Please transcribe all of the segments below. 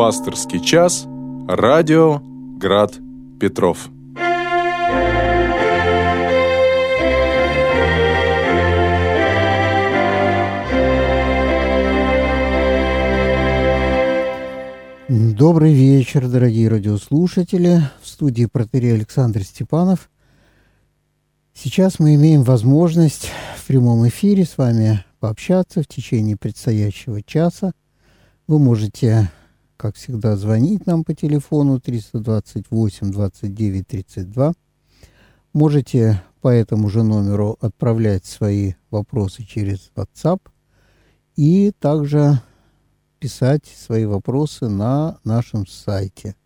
Пасторский час. Радио Град Петров. Добрый вечер, дорогие радиослушатели. В студии протерей Александр Степанов. Сейчас мы имеем возможность в прямом эфире с вами пообщаться в течение предстоящего часа. Вы можете, как всегда, звонить нам по телефону 328 29 32. Можете по этому же номеру отправлять свои вопросы через WhatsApp и также писать свои вопросы на нашем сайте.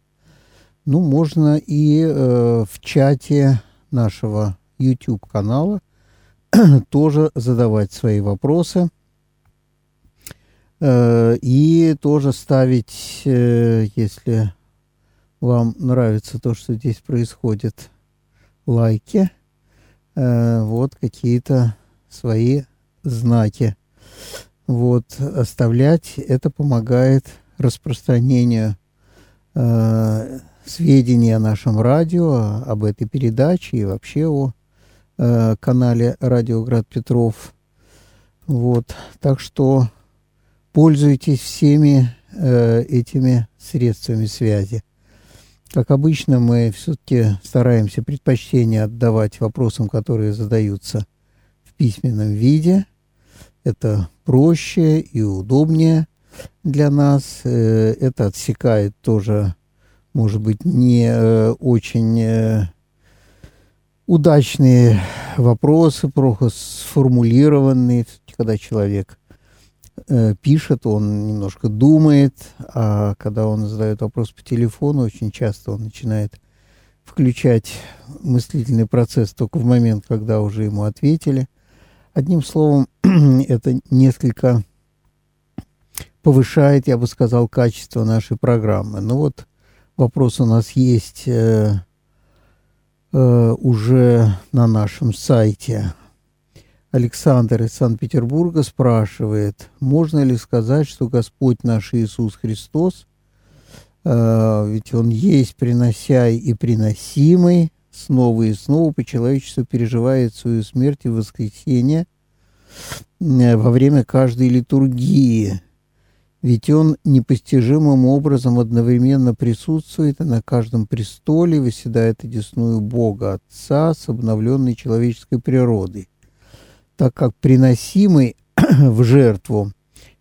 Ну, можно и э, в чате нашего YouTube-канала тоже задавать свои вопросы и тоже ставить, э, если вам нравится то, что здесь происходит, лайки, э, вот какие-то свои знаки вот, оставлять, это помогает распространению э, сведений о нашем радио, об этой передаче и вообще о э, канале «Радио Град Петров». Вот, так что пользуйтесь всеми э, этими средствами связи. Как обычно, мы все-таки стараемся предпочтение отдавать вопросам, которые задаются в письменном виде – это проще и удобнее для нас. Э, это отсекает тоже, может быть, не э, очень э, удачные вопросы, плохо сформулированные, когда человек пишет, он немножко думает, а когда он задает вопрос по телефону, очень часто он начинает включать мыслительный процесс только в момент, когда уже ему ответили. Одним словом, это несколько повышает, я бы сказал, качество нашей программы. Ну вот вопрос у нас есть э, э, уже на нашем сайте. Александр из Санкт-Петербурга спрашивает, можно ли сказать, что Господь наш Иисус Христос, э, ведь Он есть приносяй и приносимый, снова и снова по человечеству переживает свою смерть и воскресение э, во время каждой литургии. Ведь он непостижимым образом одновременно присутствует и на каждом престоле выседает одесную Бога Отца с обновленной человеческой природой, так как приносимый в жертву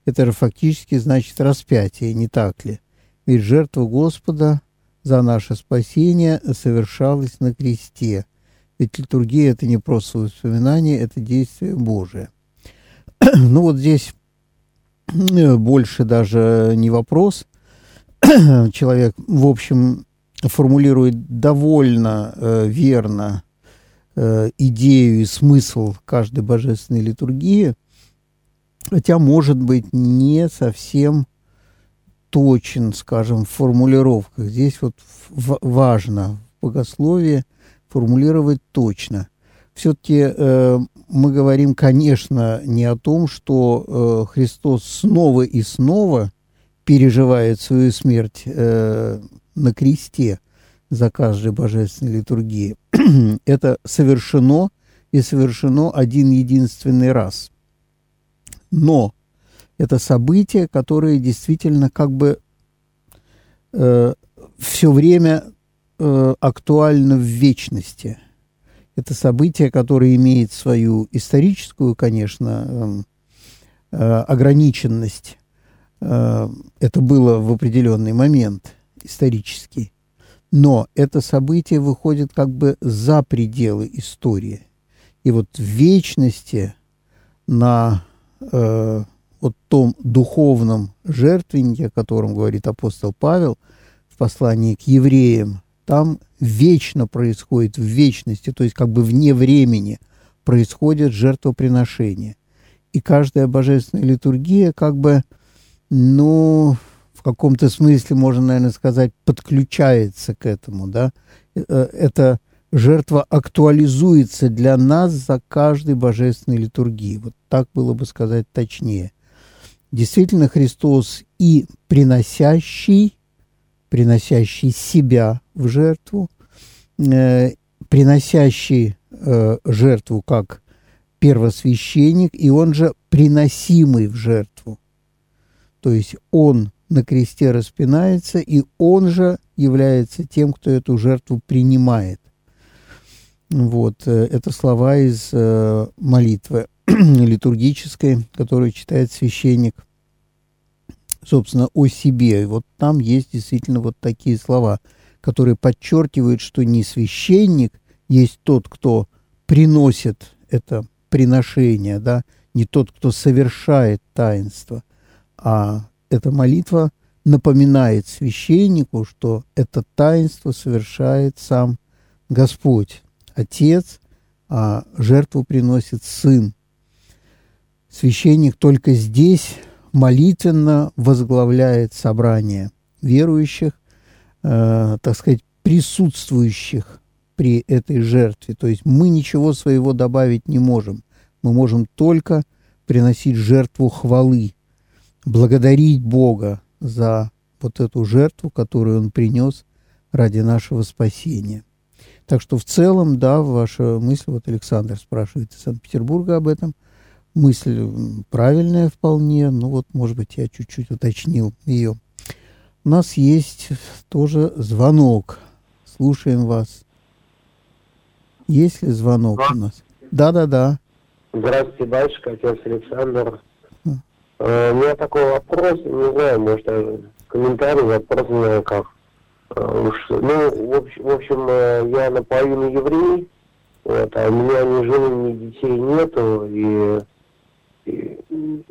это же фактически значит распятие, не так ли? Ведь жертва Господа за наше спасение совершалось на кресте. Ведь литургия – это не просто воспоминание, это действие Божие. ну вот здесь э, больше даже не вопрос. Человек, в общем, формулирует довольно э, верно э, идею и смысл каждой божественной литургии, хотя, может быть, не совсем точен, скажем, в формулировках. Здесь вот важно в богословии формулировать точно. Все-таки э, мы говорим, конечно, не о том, что э, Христос снова и снова переживает свою смерть э, на кресте за каждой божественной литургии. Это совершено и совершено один единственный раз. Но это событие, которое действительно как бы э, все время э, актуально в вечности. Это событие, которое имеет свою историческую, конечно, э, э, ограниченность. Э, это было в определенный момент исторический. Но это событие выходит как бы за пределы истории. И вот в вечности на э, о том духовном жертвеннике, о котором говорит апостол Павел в послании к евреям, там вечно происходит, в вечности, то есть как бы вне времени происходит жертвоприношение. И каждая божественная литургия как бы, ну, в каком-то смысле, можно, наверное, сказать, подключается к этому, да. Э, эта жертва актуализуется для нас за каждой божественной литургией. Вот так было бы сказать точнее – действительно Христос и приносящий, приносящий себя в жертву, э, приносящий э, жертву как первосвященник, и он же приносимый в жертву. То есть он на кресте распинается, и он же является тем, кто эту жертву принимает. Вот, э, это слова из э, молитвы литургической, которую читает священник, собственно, о себе. И вот там есть действительно вот такие слова, которые подчеркивают, что не священник есть тот, кто приносит это приношение, да, не тот, кто совершает таинство, а эта молитва напоминает священнику, что это таинство совершает сам Господь, Отец, а жертву приносит Сын. Священник только здесь молитвенно возглавляет собрание верующих, э, так сказать, присутствующих при этой жертве. То есть мы ничего своего добавить не можем. Мы можем только приносить жертву хвалы, благодарить Бога за вот эту жертву, которую Он принес ради нашего спасения. Так что в целом, да, ваша мысль, вот Александр спрашивает из Санкт-Петербурга об этом, мысль правильная вполне, ну вот, может быть, я чуть-чуть уточнил ее. У нас есть тоже звонок. Слушаем вас. Есть ли звонок у нас? Да-да-да. Здравствуйте, батюшка, отец Александр. Э, у меня такой вопрос, не знаю, может, комментарий, вопрос, не знаю как. Э, ну, в общем, э, я наполовину еврей, вот, а у меня ни жены, ни детей нету, и, и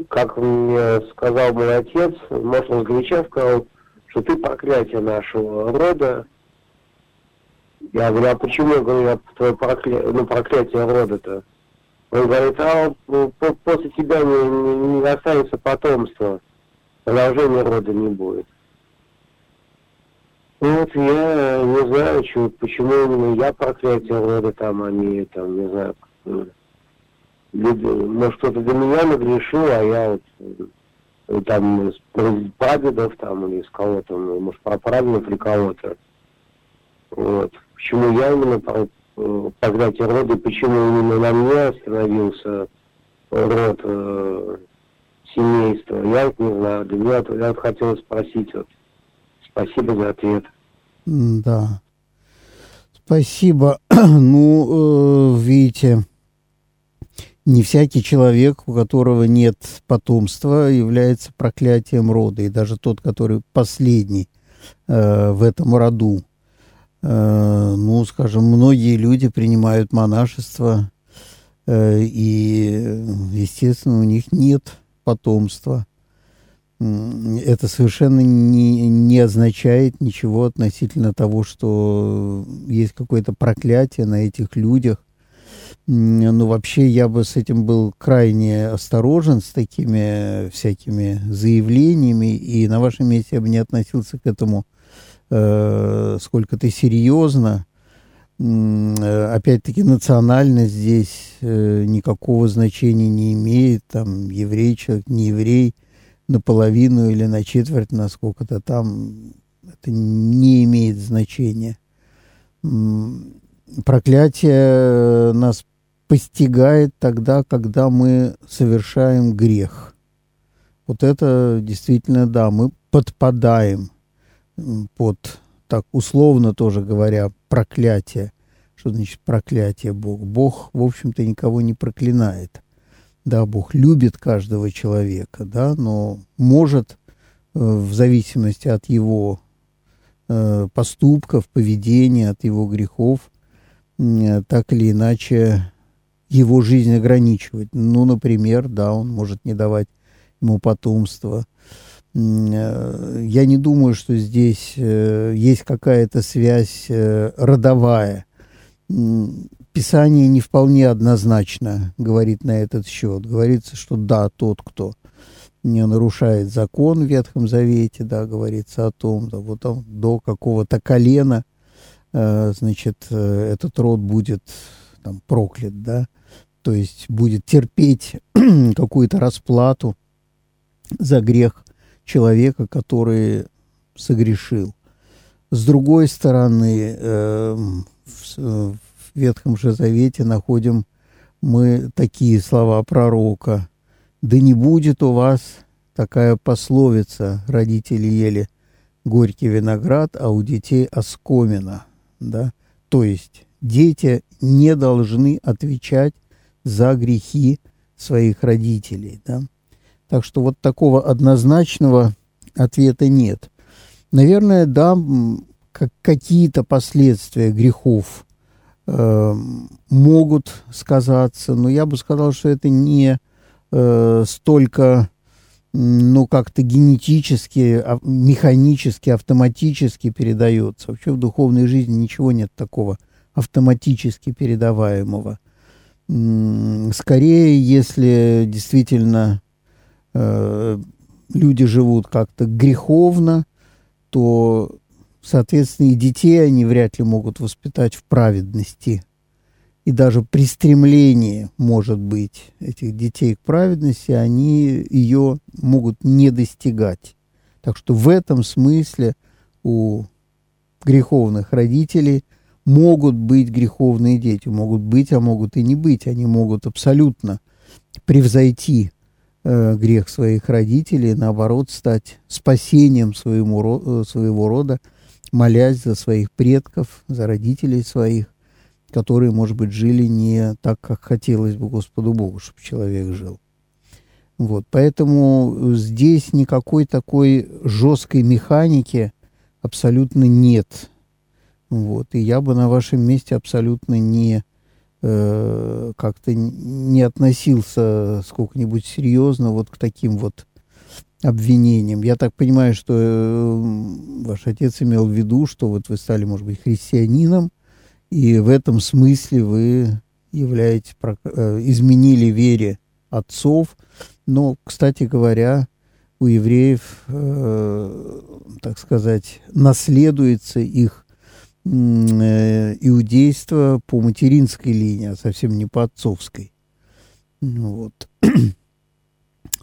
как мне сказал мой отец, может, он сгоряча сказал, что ты проклятие нашего рода. Я говорю, а почему, я говорю, я твое проклятие, ну, проклятие рода-то? Он говорит, а после тебя не, не, не останется потомства, продолжения рода не будет. Ну вот я не знаю, что, почему именно я проклятие рода там, они а там, не знаю, люди, может кто-то до меня нагрешил, а я вот э, там из прадедов там или из кого-то, ну, может, прапрадедов или кого-то. Вот. Почему я именно проклятие рода, почему именно на мне остановился род э, семейства, я не знаю. Для меня я вот хотел спросить вот, Спасибо за ответ. Да. Спасибо. Ну, э, видите, не всякий человек, у которого нет потомства, является проклятием рода. И даже тот, который последний э, в этом роду. Э, ну, скажем, многие люди принимают монашество, э, и, естественно, у них нет потомства это совершенно не, не означает ничего относительно того, что есть какое-то проклятие на этих людях. Ну, вообще я бы с этим был крайне осторожен, с такими всякими заявлениями, и на вашем месте я бы не относился к этому сколько-то серьезно. Э, опять-таки национальность здесь э, никакого значения не имеет, там еврей человек, не еврей – наполовину или на четверть, насколько-то там, это не имеет значения. Проклятие нас постигает тогда, когда мы совершаем грех. Вот это действительно, да, мы подпадаем под, так условно тоже говоря, проклятие. Что значит проклятие Бог? Бог, в общем-то, никого не проклинает да, Бог любит каждого человека, да, но может э, в зависимости от его э, поступков, поведения, от его грехов, так или иначе его жизнь ограничивать. Ну, например, да, он может не давать ему потомство. Э, я не думаю, что здесь э, есть какая-то связь э, родовая. Писание не вполне однозначно говорит на этот счет. Говорится, что да, тот, кто не нарушает закон в Ветхом Завете, да, говорится о том, да, вот там до какого-то колена, значит, этот род будет там проклят, да, то есть будет терпеть какую-то расплату за грех человека, который согрешил. С другой стороны, э, в, в Ветхом же Завете находим мы такие слова пророка. «Да не будет у вас такая пословица, родители ели горький виноград, а у детей оскомина». Да? То есть дети не должны отвечать за грехи своих родителей. Да? Так что вот такого однозначного ответа нет. Наверное, да, как какие-то последствия грехов э, могут сказаться, но я бы сказал, что это не э, столько, ну, как-то генетически, а, механически, автоматически передается. Вообще в духовной жизни ничего нет такого автоматически передаваемого. Скорее, если действительно э, люди живут как-то греховно, то, соответственно, и детей они вряд ли могут воспитать в праведности. И даже при стремлении, может быть, этих детей к праведности, они ее могут не достигать. Так что в этом смысле у греховных родителей могут быть греховные дети. Могут быть, а могут и не быть. Они могут абсолютно превзойти э, грех своих родителей, наоборот, стать спасением своему, э, своего рода, молясь за своих предков, за родителей своих, которые, может быть, жили не так, как хотелось бы Господу Богу, чтобы человек жил. Вот, поэтому здесь никакой такой жесткой механики абсолютно нет. Вот, и я бы на вашем месте абсолютно не Э, как-то не относился сколько-нибудь серьезно вот к таким вот обвинениям. Я так понимаю, что э, ваш отец имел в виду, что вот вы стали, может быть, христианином, и в этом смысле вы являетесь, э, изменили вере отцов. Но, кстати говоря, у евреев, так сказать, наследуется их иудейство по материнской линии, а совсем не по отцовской. Ну вот.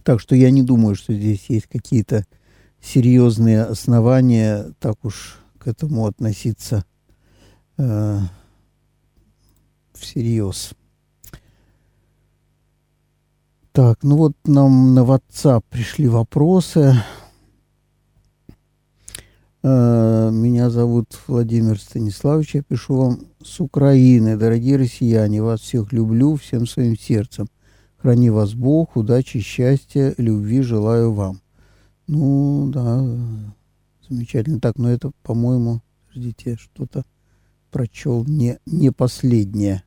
так что я не думаю, что здесь есть какие-то серьезные основания так уж к этому относиться э, всерьез. Так, ну вот нам на WhatsApp пришли вопросы. Э, меня зовут Владимир Станиславович, я пишу вам с Украины. Дорогие россияне, вас всех люблю всем своим сердцем. Храни вас Бог, удачи, счастья, любви желаю вам. Ну, да, замечательно. Так, но это, по-моему, ждите, что-то прочел не, не последнее,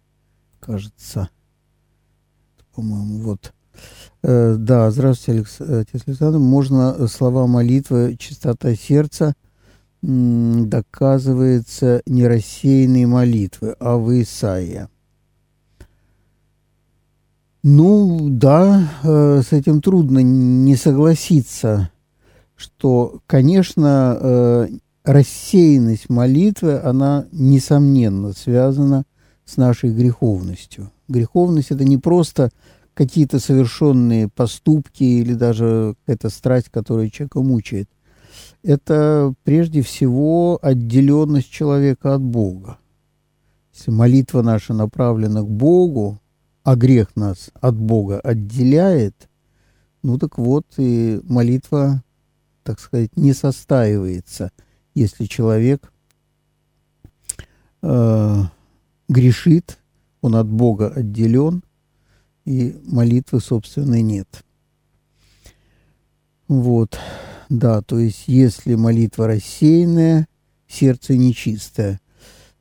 кажется. По-моему, вот. Э, да, здравствуйте, Алекс, отец Александр. Можно слова молитвы «Чистота сердца» доказывается не рассеянной молитвы, а в Исаия. Ну, да, э, с этим трудно не согласиться, что, конечно, э, рассеянность молитвы, она, несомненно, связана с нашей греховностью. Греховность – это не просто какие-то совершенные поступки или даже какая-то страсть, которая человека мучает – это прежде всего отделенность человека от Бога. Если молитва наша направлена к Богу, а грех нас от Бога отделяет, ну так вот и молитва, так сказать, не состаивается, если человек э, грешит, он от Бога отделен, и молитвы, собственно, нет. Вот. Да, то есть если молитва рассеянная, сердце нечистое.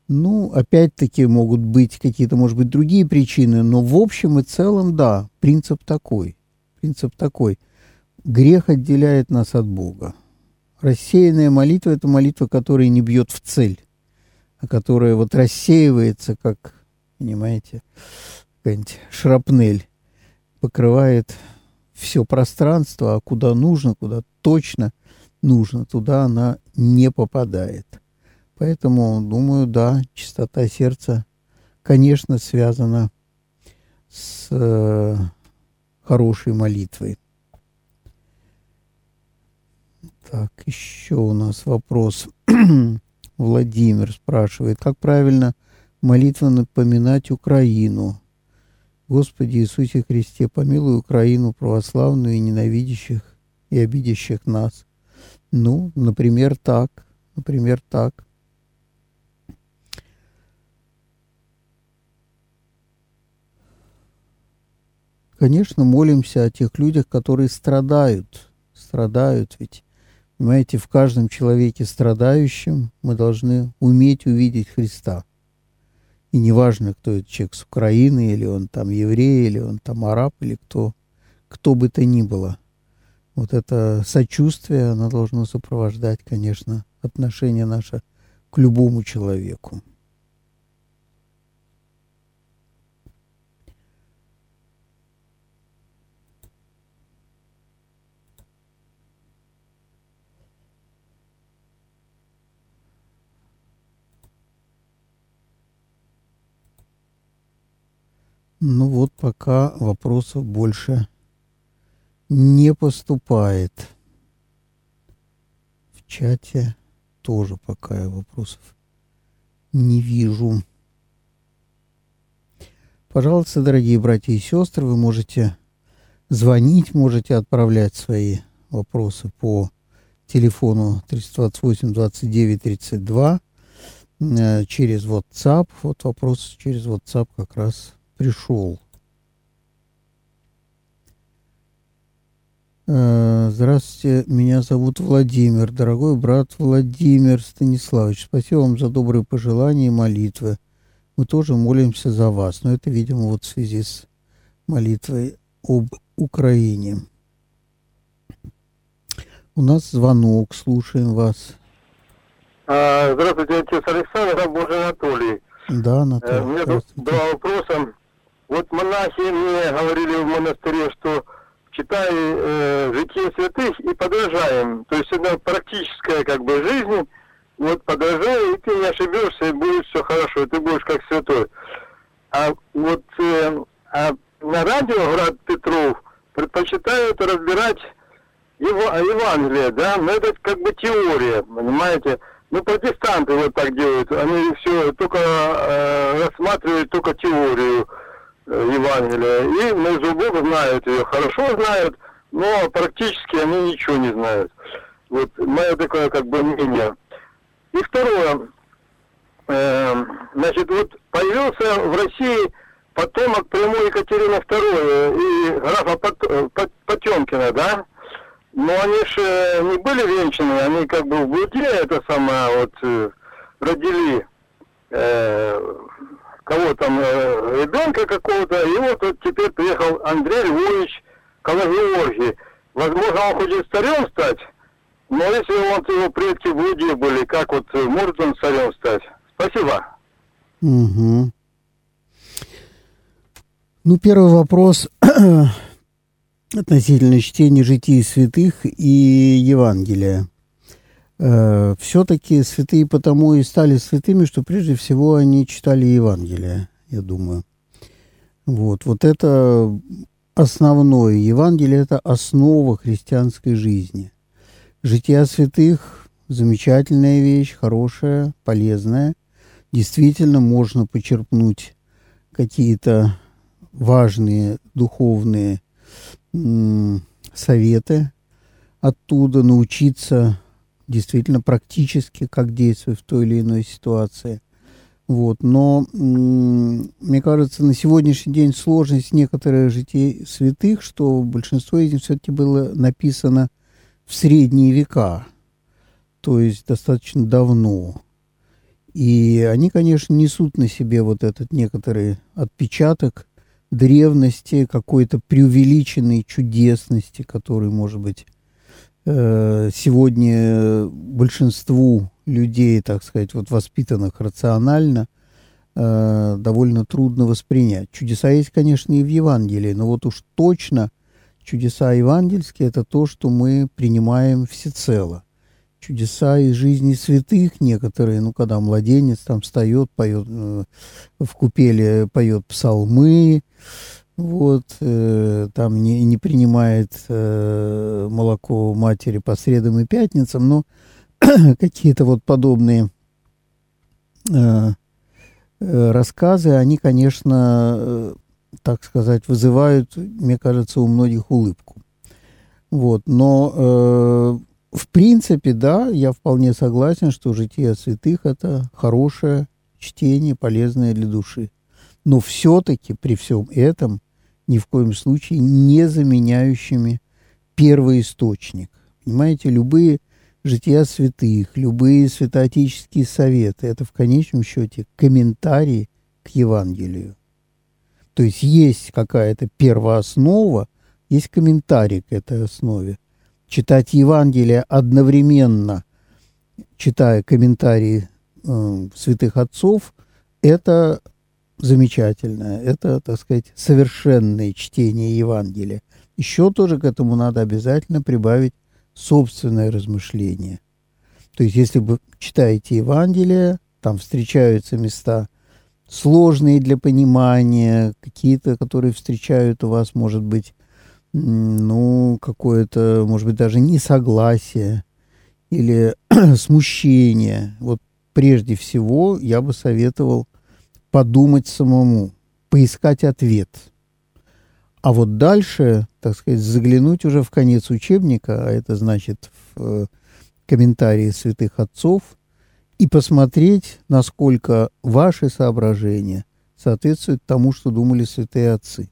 Ну, опять-таки могут быть какие-то, может быть, другие причины, но в общем и целом, да, принцип такой. Принцип такой. Грех отделяет нас от Бога. Рассеянная молитва – это молитва, которая не бьет в цель, а которая вот рассеивается, как, понимаете, какая-нибудь шрапнель, покрывает все пространство, а куда нужно, куда точно нужно, туда она не попадает. Поэтому, думаю, да, чистота сердца, конечно, связана с э, хорошей молитвой. Так, еще у нас вопрос. Владимир спрашивает, как правильно молитва напоминать Украину? Господи Иисусе Христе, помилуй Украину православную и ненавидящих и обидящих нас. Ну, например, так. Например, так. Конечно, молимся о тех людях, которые страдают. Страдают ведь. Понимаете, в каждом человеке страдающем мы должны уметь увидеть Христа. И неважно, кто этот человек с Украины, или он там еврей, или он там араб, или кто, кто бы то ни было. Вот это сочувствие, оно должно сопровождать, конечно, отношение наше к любому человеку. Ну вот пока вопросов больше не поступает. В чате тоже пока я вопросов не вижу. Пожалуйста, дорогие братья и сестры, вы можете звонить, можете отправлять свои вопросы по телефону 328 29 32 через WhatsApp. Вот вопрос через WhatsApp как раз пришел. Э, здравствуйте, меня зовут Владимир. Дорогой брат Владимир Станиславович, спасибо вам за добрые пожелания и молитвы. Мы тоже молимся за вас, но это, видимо, вот в связи с молитвой об Украине. У нас звонок, слушаем вас. А, здравствуйте, отец Александр, Божий Анатолий. Да, Анатолий. Э, у меня два вопроса. Вот монахи мне говорили в монастыре, что читай э, житие святых и подражаем. То есть это практическая как бы жизнь. Вот подражай, и ты не ошибешься, и будет все хорошо, и ты будешь как святой. А вот э, а на радио Град Петров предпочитают разбирать его, Евангелие, да, но это как бы теория, понимаете. Ну, протестанты вот так делают, они все только э, рассматривают только теорию. Э, Евангелия. И между Бог знают ее, хорошо знают, но практически они ничего не знают. Вот мое такое как бы мнение. И второе. Э, значит, вот появился в России потомок прямой Екатерины II и графа Пот, Потемкина, да? Но они же не были венчаны, они как бы в блуде это самое вот э, родили э, кого там, э, ребенка какого-то, и вот, теперь приехал Андрей Львович Калагеоргий. Возможно, он хочет царем стать, но если вот его предки в Луде были, как вот э, может он царем стать? Спасибо. Угу. Ну, первый вопрос относительно чтения житий святых и Евангелия. Э, все-таки святые потому и стали святыми, что прежде всего они читали Евангелие, я думаю. Вот, вот это основное. Евангелие – это основа христианской жизни. Жития святых – замечательная вещь, хорошая, полезная. Действительно можно почерпнуть какие-то важные духовные советы оттуда, научиться действительно практически, как действовать в той или иной ситуации. Вот. Но, мне кажется, на сегодняшний день сложность некоторых житий святых, что большинство из них все-таки было написано в средние века, то есть достаточно давно. И они, конечно, несут на себе вот этот некоторый отпечаток древности, какой-то преувеличенной чудесности, который, может быть, сегодня большинству людей, так сказать, вот воспитанных рационально, э, довольно трудно воспринять. Чудеса есть, конечно, и в Евангелии, но вот уж точно чудеса евангельские – это то, что мы принимаем всецело. Чудеса из жизни святых некоторые, ну, когда младенец там встает, поет э, в купеле, поет псалмы, вот, э, там не, не принимает э, молоко матери по средам и пятницам, но какие-то вот подобные э, э, рассказы, они, конечно, э, так сказать, вызывают, мне кажется, у многих улыбку. Вот, но э, в принципе, да, я вполне согласен, что «Житие святых» — это хорошее чтение, полезное для души. Но все-таки при всем этом ни в коем случае не заменяющими первоисточник. Понимаете, любые жития святых, любые святоотеческие советы – это в конечном счете комментарии к Евангелию. То есть есть какая-то первооснова, есть комментарий к этой основе. Читать Евангелие одновременно, читая комментарии э, святых отцов, это замечательно. Это, так сказать, совершенное чтение Евангелия. Еще тоже к этому надо обязательно прибавить собственное размышление. То есть, если вы читаете Евангелие, там встречаются места сложные для понимания, какие-то, которые встречают у вас, может быть, ну, какое-то, может быть, даже несогласие или смущение. Вот прежде всего я бы советовал подумать самому, поискать ответ. А вот дальше, так сказать, заглянуть уже в конец учебника, а это значит в э, комментарии святых отцов, и посмотреть, насколько ваши соображения соответствуют тому, что думали святые отцы.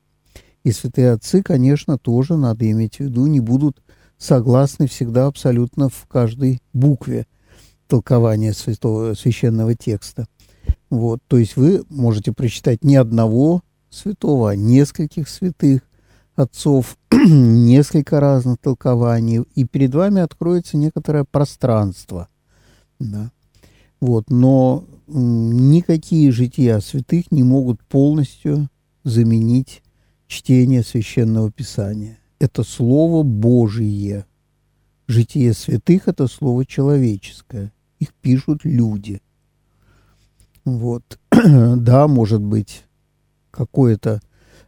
И святые отцы, конечно, тоже надо иметь в виду, не будут согласны всегда абсолютно в каждой букве толкования святого, священного текста. Вот, то есть вы можете прочитать не одного святого, а нескольких святых отцов, несколько разных толкований, и перед вами откроется некоторое пространство. Да. Вот, но никакие жития святых не могут полностью заменить чтение священного писания. Это слово Божие. Житие святых – это слово человеческое. Их пишут люди – вот. да, может быть, какое-то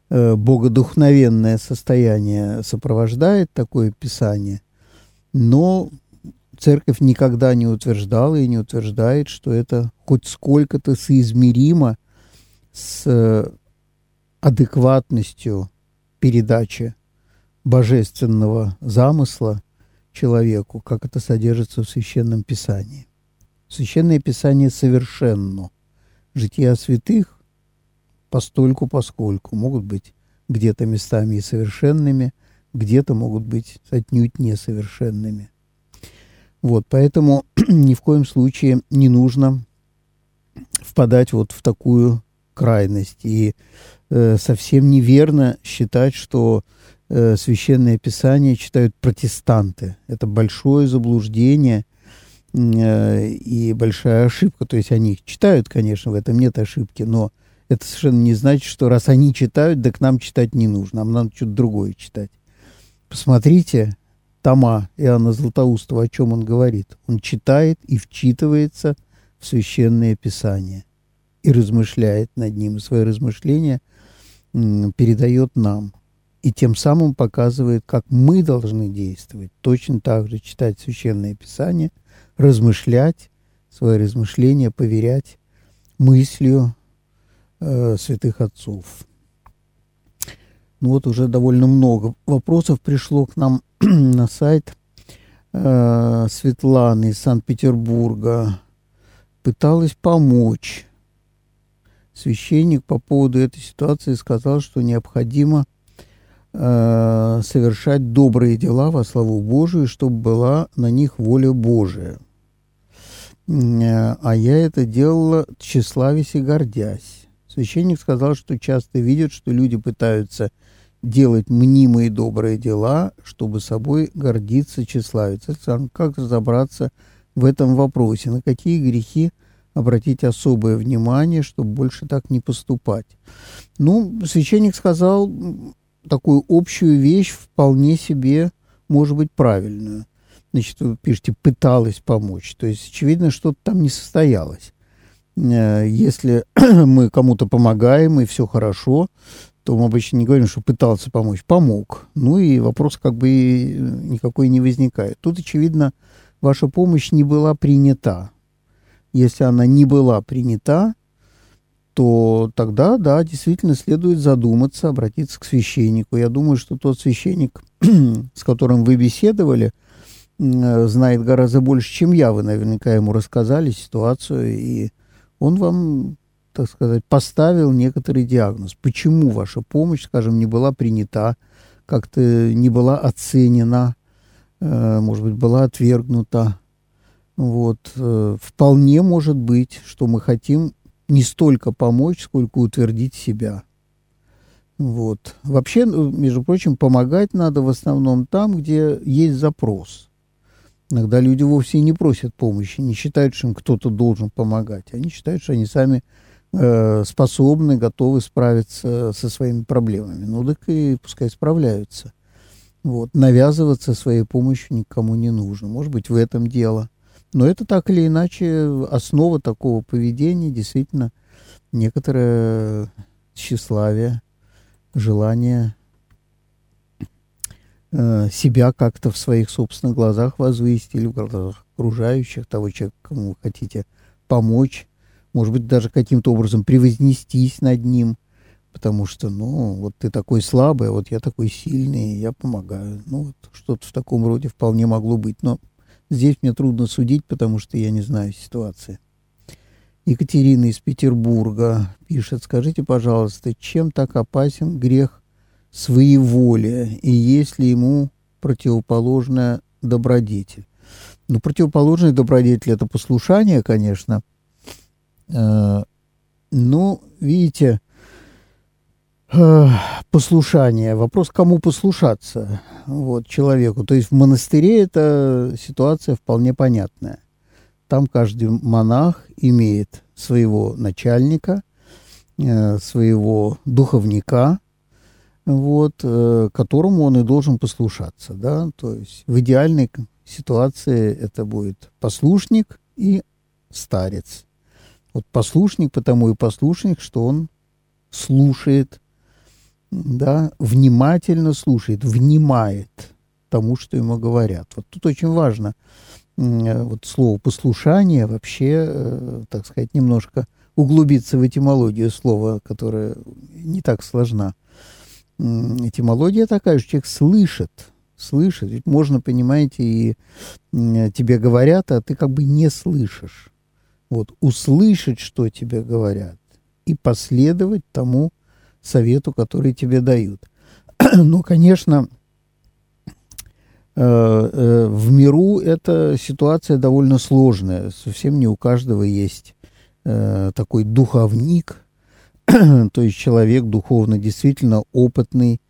э, богодухновенное состояние сопровождает такое писание, но церковь никогда не утверждала и не утверждает, что это хоть сколько-то соизмеримо с э, адекватностью передачи божественного замысла человеку, как это содержится в Священном Писании. Священное Писание совершенно – жития святых постольку поскольку могут быть где-то местами и совершенными, где-то могут быть отнюдь несовершенными. Вот, поэтому ни в коем случае не нужно впадать вот в такую крайность. И э, совсем неверно считать, что э, священное писание читают протестанты. Это большое заблуждение – и большая ошибка. То есть они их читают, конечно, в этом нет ошибки, но это совершенно не значит, что раз они читают, да к нам читать не нужно, нам надо что-то другое читать. Посмотрите тома Иоанна Златоустова, о чем он говорит. Он читает и вчитывается в Священное Писание и размышляет над ним, и свои размышления передает нам. И тем самым показывает, как мы должны действовать. Точно так же читать Священное Писание – размышлять, свои размышления поверять мыслью э, святых отцов. Ну вот уже довольно много вопросов пришло к нам на сайт э, Светланы из Санкт-Петербурга. Пыталась помочь. Священник по поводу этой ситуации сказал, что необходимо э, совершать добрые дела во славу Божию, чтобы была на них воля Божия – Э, а я это делала тщеславясь и гордясь. Священник сказал, что часто видят, что люди пытаются делать мнимые добрые дела, чтобы собой гордиться, тщеславиться. Как разобраться в этом вопросе? На какие грехи обратить особое внимание, чтобы больше так не поступать? Ну, священник сказал такую общую вещь, вполне себе, может быть, правильную значит, вы пишете, пыталась помочь. То есть, очевидно, что-то там не состоялось. Э, если мы кому-то помогаем, и все хорошо, то мы обычно не говорим, что пытался помочь. Помог. Ну и вопрос как бы никакой не возникает. Тут, очевидно, ваша помощь не была принята. если она не была принята, то тогда, да, действительно следует задуматься, обратиться к священнику. Я думаю, что тот священник, с которым вы беседовали, знает гораздо больше, чем я. Вы наверняка ему рассказали ситуацию, и он вам, так сказать, поставил некоторый диагноз. Почему ваша помощь, скажем, не была принята, как-то не была оценена, э, может быть, была отвергнута. Вот. Э, вполне может быть, что мы хотим не столько помочь, сколько утвердить себя. Вот. Вообще, ну, между прочим, помогать надо в основном там, где есть запрос. Иногда люди вовсе не просят помощи, не считают, что им кто-то должен помогать. Они считают, что они сами э, способны, готовы справиться со своими проблемами. Ну так и пускай справляются. Вот. Навязываться своей помощью никому не нужно. Может быть, в этом дело. Но это так или иначе основа такого поведения действительно некоторое тщеславие, желание э, себя как-то в своих собственных глазах возвысить или в глазах окружающих, того человека, кому вы хотите помочь, может быть, даже каким-то образом превознестись над ним, потому что, ну, вот ты такой слабый, а вот я такой сильный, я помогаю. Ну, вот что-то в таком роде вполне могло быть, но Здесь мне трудно судить, потому что я не знаю ситуации. Екатерина из Петербурга пишет, скажите, пожалуйста, чем так опасен грех своеволия, и есть ли ему противоположная добродетель? Ну, противоположная добродетель – это послушание, конечно. Э, ну, видите, послушание. Вопрос, кому послушаться вот, человеку. То есть в монастыре эта ситуация вполне понятная. Там каждый монах имеет своего начальника, э, своего духовника, вот, э, которому он и должен послушаться. Да? То есть в идеальной ситуации это будет послушник и старец. Вот послушник потому и послушник, что он слушает да, внимательно слушает, внимает тому, что ему говорят. Вот тут очень важно э, вот слово послушание вообще, э, так сказать, немножко углубиться в этимологию слова, которая не так сложна. Этимология такая, что человек слышит, слышит. Ведь можно, понимаете, и тебе говорят, а ты как бы не слышишь. Вот, услышать, что тебе говорят, и последовать тому, совету, который тебе дают. Но, конечно, э, э, в миру эта ситуация довольно сложная. Совсем не у каждого есть э, такой духовник, то есть человек духовно действительно опытный,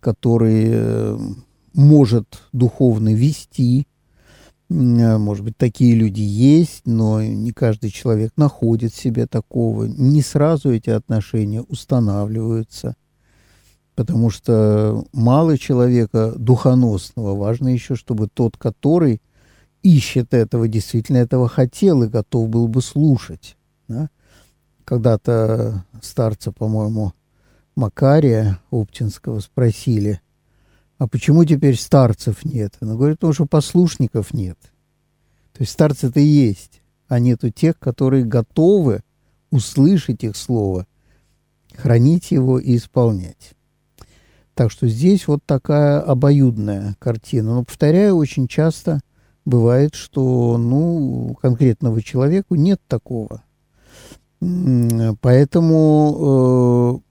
который может духовно вести, может быть, такие люди есть, но не каждый человек находит себе такого. Не сразу эти отношения устанавливаются, потому что мало человека духоносного. Важно еще, чтобы тот, который ищет этого, действительно этого хотел и готов был бы слушать. Да? Когда-то старца, по-моему, Макария Оптинского спросили – а почему теперь старцев нет? Она говорит, потому что послушников нет. То есть старцы-то есть, а нету тех, которые готовы услышать их слово, хранить его и исполнять. Так что здесь вот такая обоюдная картина. Но, повторяю, очень часто бывает, что ну, конкретного человеку нет такого. Поэтому э,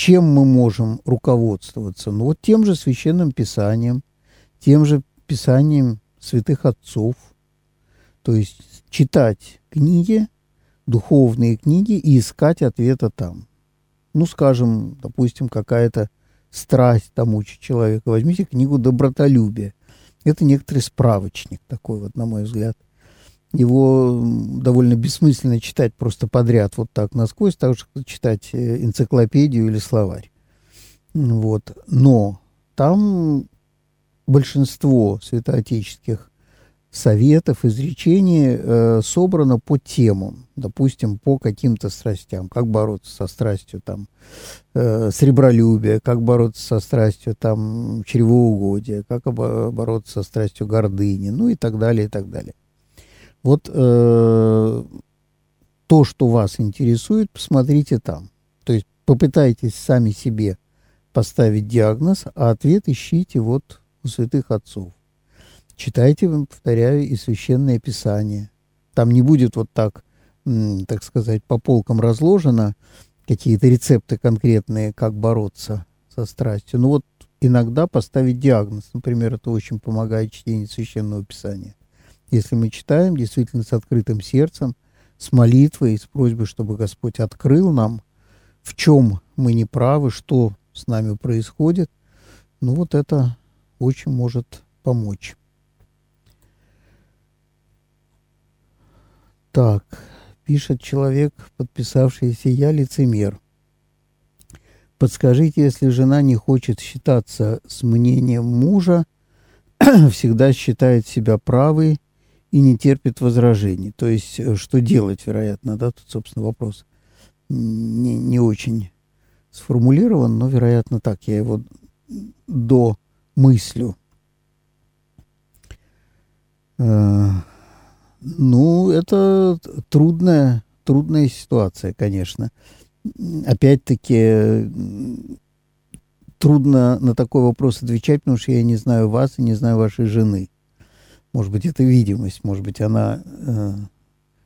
чем мы можем руководствоваться? Ну, вот тем же священным писанием, тем же писанием святых отцов. То есть читать книги, духовные книги и искать ответа там. Ну, скажем, допустим, какая-то страсть там учит человека. Возьмите книгу «Добротолюбие». Это некоторый справочник такой вот, на мой взгляд – его довольно бессмысленно читать просто подряд вот так насквозь, так же читать э, энциклопедию или словарь. Вот. Но там большинство святоотеческих советов, изречений э, собрано по темам, допустим, по каким-то страстям, как бороться со страстью там э, сребролюбия, как бороться со страстью там чревоугодия, как бороться со страстью гордыни, ну и так далее, и так далее. Вот э, то, что вас интересует, посмотрите там. То есть попытайтесь сами себе поставить диагноз, а ответ ищите вот у святых отцов. Читайте, повторяю, и священное писание. Там не будет вот так, так сказать, по полкам разложено какие-то рецепты конкретные, как бороться со страстью. Ну вот иногда поставить диагноз, например, это очень помогает чтение священного писания. Если мы читаем действительно с открытым сердцем, с молитвой, с просьбой, чтобы Господь открыл нам, в чем мы не правы, что с нами происходит, ну вот это очень может помочь. Так, пишет человек, подписавшийся «Я лицемер». Подскажите, если жена не хочет считаться с мнением мужа, всегда считает себя правой и не терпит возражений. То есть, э, что делать, вероятно, да, тут, собственно, вопрос не, не очень сформулирован, но, вероятно, так я его до мыслю. Э, ну, это трудная, трудная ситуация, конечно. Опять-таки, трудно на такой вопрос отвечать, потому что я не знаю вас и не знаю вашей жены. Может быть, это видимость, может быть, она э,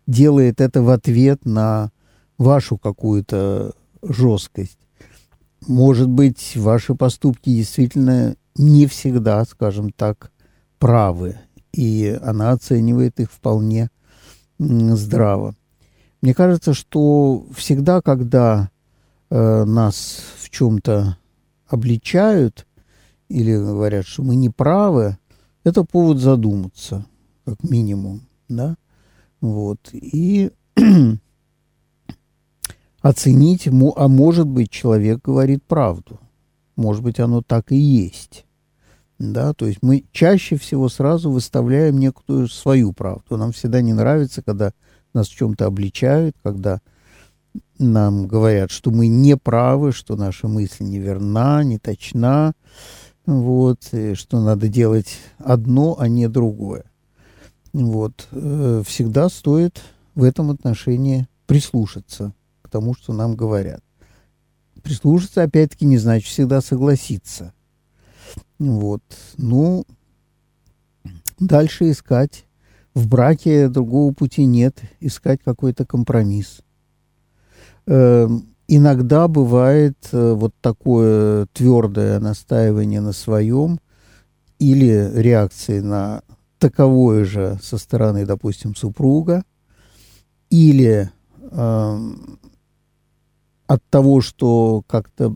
делает это в ответ на вашу какую-то жесткость. Может быть, ваши поступки действительно не всегда, скажем так, правы, и она оценивает их вполне здраво. Мне кажется, что всегда, когда э, нас в чем-то обличают или говорят, что мы не правы, это повод задуматься, как минимум, да, вот, и оценить, а может быть, человек говорит правду, может быть, оно так и есть, да, то есть мы чаще всего сразу выставляем некую свою правду, нам всегда не нравится, когда нас в чем-то обличают, когда нам говорят, что мы не правы, что наша мысль неверна, не точна, вот, что надо делать одно, а не другое. Вот, э, всегда стоит в этом отношении прислушаться к тому, что нам говорят. Прислушаться, опять-таки, не значит всегда согласиться. Вот, ну, дальше искать. В браке другого пути нет, искать какой-то компромисс. Эм, иногда бывает э, вот такое твердое настаивание на своем или реакции на таковое же со стороны, допустим, супруга, или э, от того, что как-то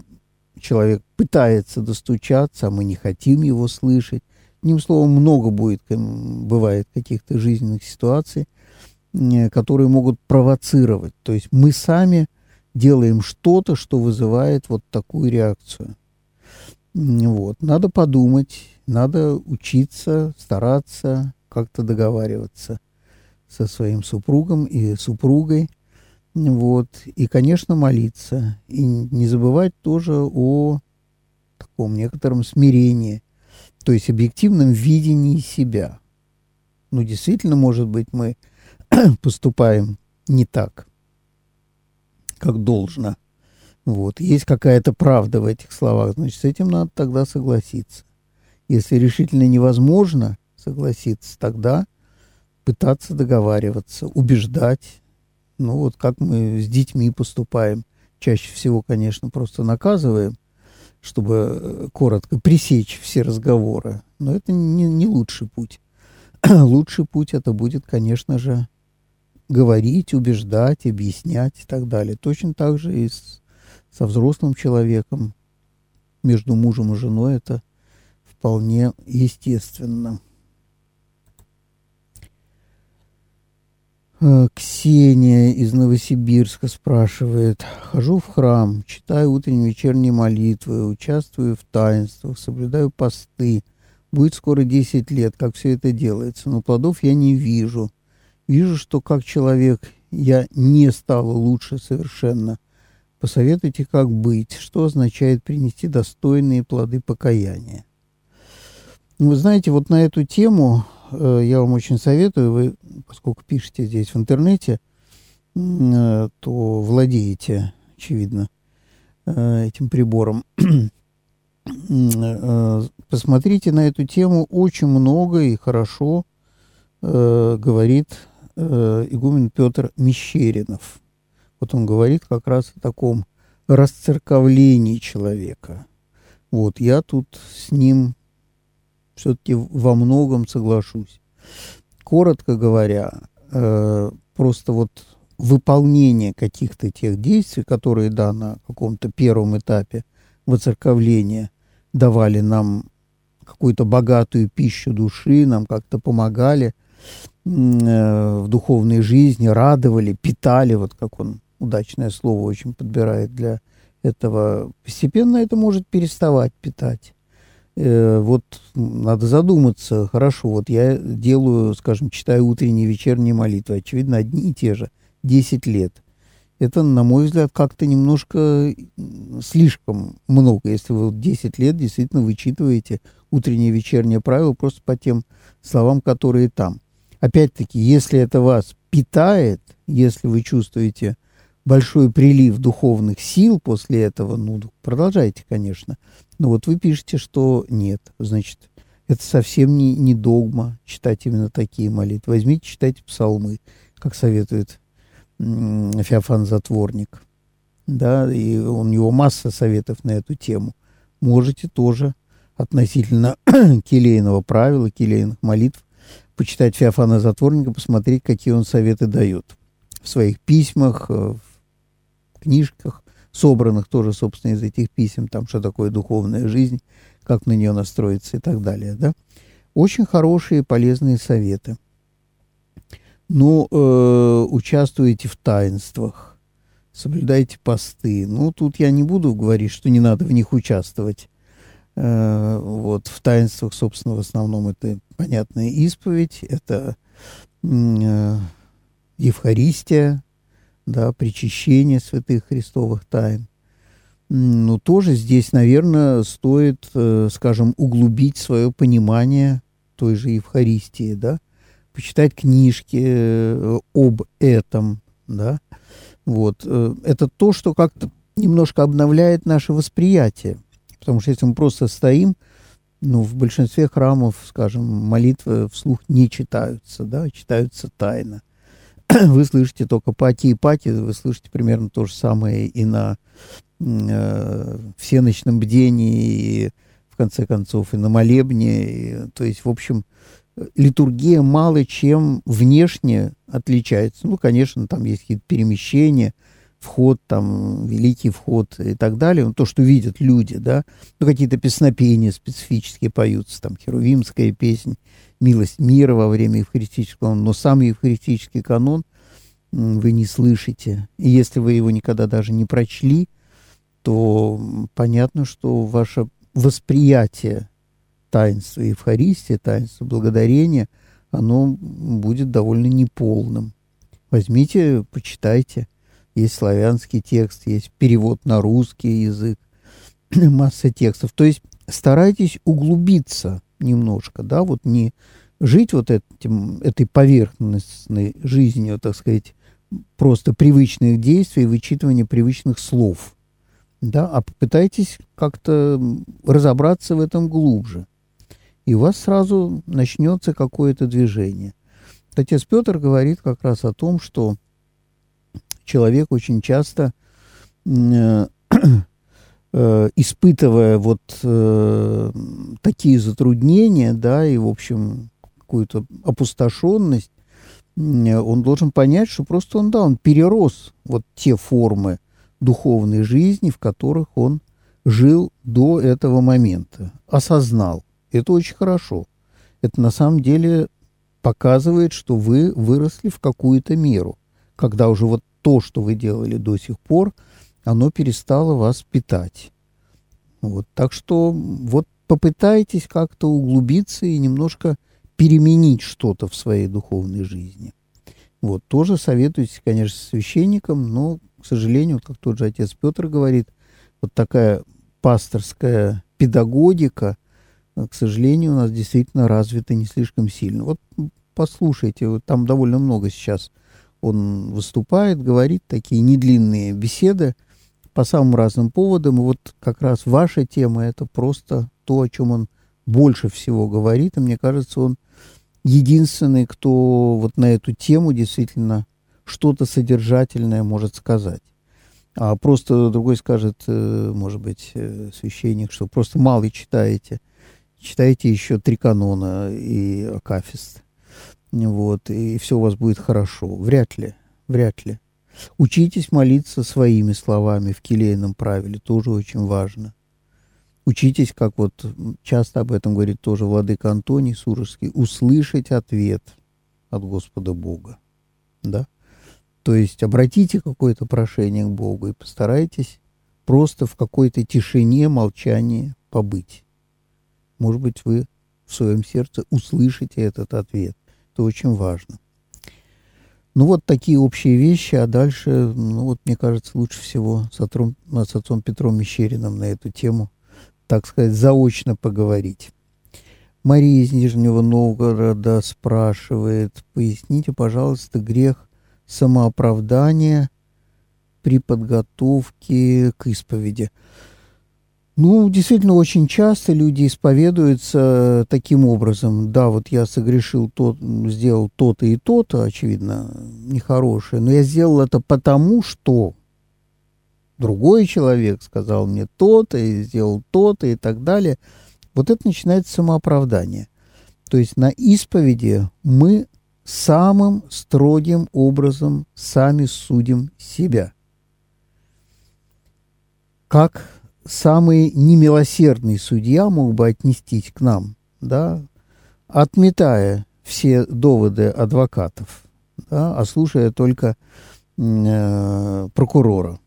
человек пытается достучаться, а мы не хотим его слышать. Одним словом, много будет, бывает каких-то жизненных ситуаций, которые могут провоцировать. То есть мы сами делаем что-то, что вызывает вот такую реакцию. Вот. Надо подумать, надо учиться, стараться, как-то договариваться со своим супругом и супругой. Вот. И, конечно, молиться. И не забывать тоже о таком некотором смирении, то есть объективном видении себя. Ну, действительно, может быть, мы поступаем не так как должно. Вот. Есть какая-то правда в этих словах, значит, с этим надо тогда согласиться. Если решительно невозможно согласиться, тогда пытаться договариваться, убеждать. Ну вот как мы с детьми поступаем. Чаще всего, конечно, просто наказываем, чтобы э, коротко пресечь все разговоры. Но это не, не лучший путь. лучший путь это будет, конечно же, говорить, убеждать, объяснять и так далее. Точно так же и с, со взрослым человеком, между мужем и женой это вполне естественно. Э, Ксения из Новосибирска спрашивает. Хожу в храм, читаю утренние вечерние молитвы, участвую в таинствах, соблюдаю посты. Будет скоро 10 лет, как все это делается, но плодов я не вижу. Вижу, что как человек я не стала лучше совершенно. Посоветуйте, как быть, что означает принести достойные плоды покаяния. Вы знаете, вот на эту тему э, я вам очень советую, вы, поскольку пишете здесь в интернете, то владеете, очевидно, этим прибором. Посмотрите на эту тему, очень много и хорошо говорит игумен Петр Мещеринов. Вот он говорит как раз о таком расцерковлении человека. Вот, я тут с ним все-таки во многом соглашусь. Коротко говоря, э, просто вот выполнение каких-то тех действий, которые, да, на каком-то первом этапе воцерковления давали нам какую-то богатую пищу души, нам как-то помогали э, в духовной жизни, радовали, питали, вот как он удачное слово очень подбирает для этого. Постепенно это может переставать питать. Э, вот надо задуматься, хорошо, вот я делаю, скажем, читаю утренние и вечерние молитвы, очевидно, одни и те же, 10 лет. Это, на мой взгляд, как-то немножко слишком много, если вы 10 лет действительно вычитываете утренние и вечерние правила просто по тем словам, которые там. Опять-таки, если это вас питает, если вы чувствуете большой прилив духовных сил после этого, ну, продолжайте, конечно. Но вот вы пишете, что нет. Значит, это совсем не, не догма читать именно такие молитвы. Возьмите, читайте псалмы, как советует Феофан Затворник. Да, и у него масса советов на эту тему. Можете тоже относительно келейного правила, келейных молитв, почитать Феофана Затворника, посмотреть, какие он советы дает в своих письмах, э, в книжках, собранных тоже, собственно, из этих писем, там, что такое духовная жизнь, как на нее настроиться и так далее, да. Очень хорошие полезные советы. Ну, э, участвуете в таинствах, соблюдайте посты. Ну, тут я не буду говорить, что не надо в них участвовать. Э, вот, в таинствах, собственно, в основном это понятная исповедь, это э, Евхаристия, да, причащение святых христовых тайн. Ну, тоже здесь, наверное, стоит, э, скажем, углубить свое понимание той же Евхаристии, да, почитать книжки об этом, да, вот. Это то, что как-то немножко обновляет наше восприятие, потому что если мы просто стоим, ну, в большинстве храмов, скажем, молитвы вслух не читаются, да, читаются тайно. вы слышите только пати и пати, вы слышите примерно то же самое и на э, всеночном бдении, и, в конце концов, и на молебне. И, то есть, в общем, литургия мало чем внешне отличается. Ну, конечно, там есть какие-то перемещения, вход, там, великий вход и так далее, ну, то, что видят люди, да, ну, какие-то песнопения специфические поются, там, херувимская песня, милость мира во время евхаристического, но сам евхаристический канон вы не слышите. И если вы его никогда даже не прочли, то понятно, что ваше восприятие таинства Евхаристии, таинства благодарения, оно будет довольно неполным. Возьмите, почитайте. Есть славянский текст, есть перевод на русский язык, масса текстов. То есть старайтесь углубиться немножко, да, вот не жить вот этим, этой поверхностной жизнью, так сказать, просто привычных действий, вычитывания привычных слов, да, а попытайтесь как-то разобраться в этом глубже. И у вас сразу начнется какое-то движение. Отец Петр говорит как раз о том, что человек очень часто э, Э, испытывая вот э, такие затруднения, да, и, в общем, какую-то опустошенность, он должен понять, что просто он, да, он перерос вот те формы духовной жизни, в которых он жил до этого момента, осознал. Это очень хорошо. Это на самом деле показывает, что вы выросли в какую-то меру, когда уже вот то, что вы делали до сих пор – оно перестало вас питать. Вот, так что вот попытайтесь как-то углубиться и немножко переменить что-то в своей духовной жизни. Вот, тоже советуйтесь, конечно, священником, но, к сожалению, как тот же отец Петр говорит, вот такая пасторская педагогика, к сожалению, у нас действительно развита не слишком сильно. Вот послушайте, вот там довольно много сейчас он выступает, говорит такие недлинные беседы по самым разным поводам. И вот как раз ваша тема – это просто то, о чем он больше всего говорит. И мне кажется, он единственный, кто вот на эту тему действительно что-то содержательное может сказать. А просто другой скажет, э, может быть, э, священник, что просто мало читаете. Читайте еще три канона и акафист. Вот, и все у вас будет хорошо. Вряд ли, вряд ли. Учитесь молиться своими словами в келейном правиле, тоже очень важно. Учитесь, как вот часто об этом говорит тоже владыка Антоний Сурожский, услышать ответ от Господа Бога. Да? То есть обратите какое-то прошение к Богу и постарайтесь просто в какой-то тишине, молчании побыть. Может быть, вы в своем сердце услышите этот ответ. Это очень важно. Ну вот такие общие вещи, а дальше, ну вот мне кажется, лучше всего с отцом, с отцом Петром Мещериным на эту тему, так сказать, заочно поговорить. Мария из Нижнего Новгорода спрашивает, поясните, пожалуйста, грех самооправдания при подготовке к исповеди. Ну, действительно, очень часто люди исповедуются таким образом. Да, вот я согрешил, тот, сделал то-то и то-то, очевидно, нехорошее, но я сделал это потому, что другой человек сказал мне то-то и сделал то-то и так далее. Вот это начинается самооправдание. То есть на исповеди мы самым строгим образом сами судим себя. Как самый немилосердный судья мог бы отнестись к нам, да, отметая все доводы адвокатов, да, а слушая только э, прокурора.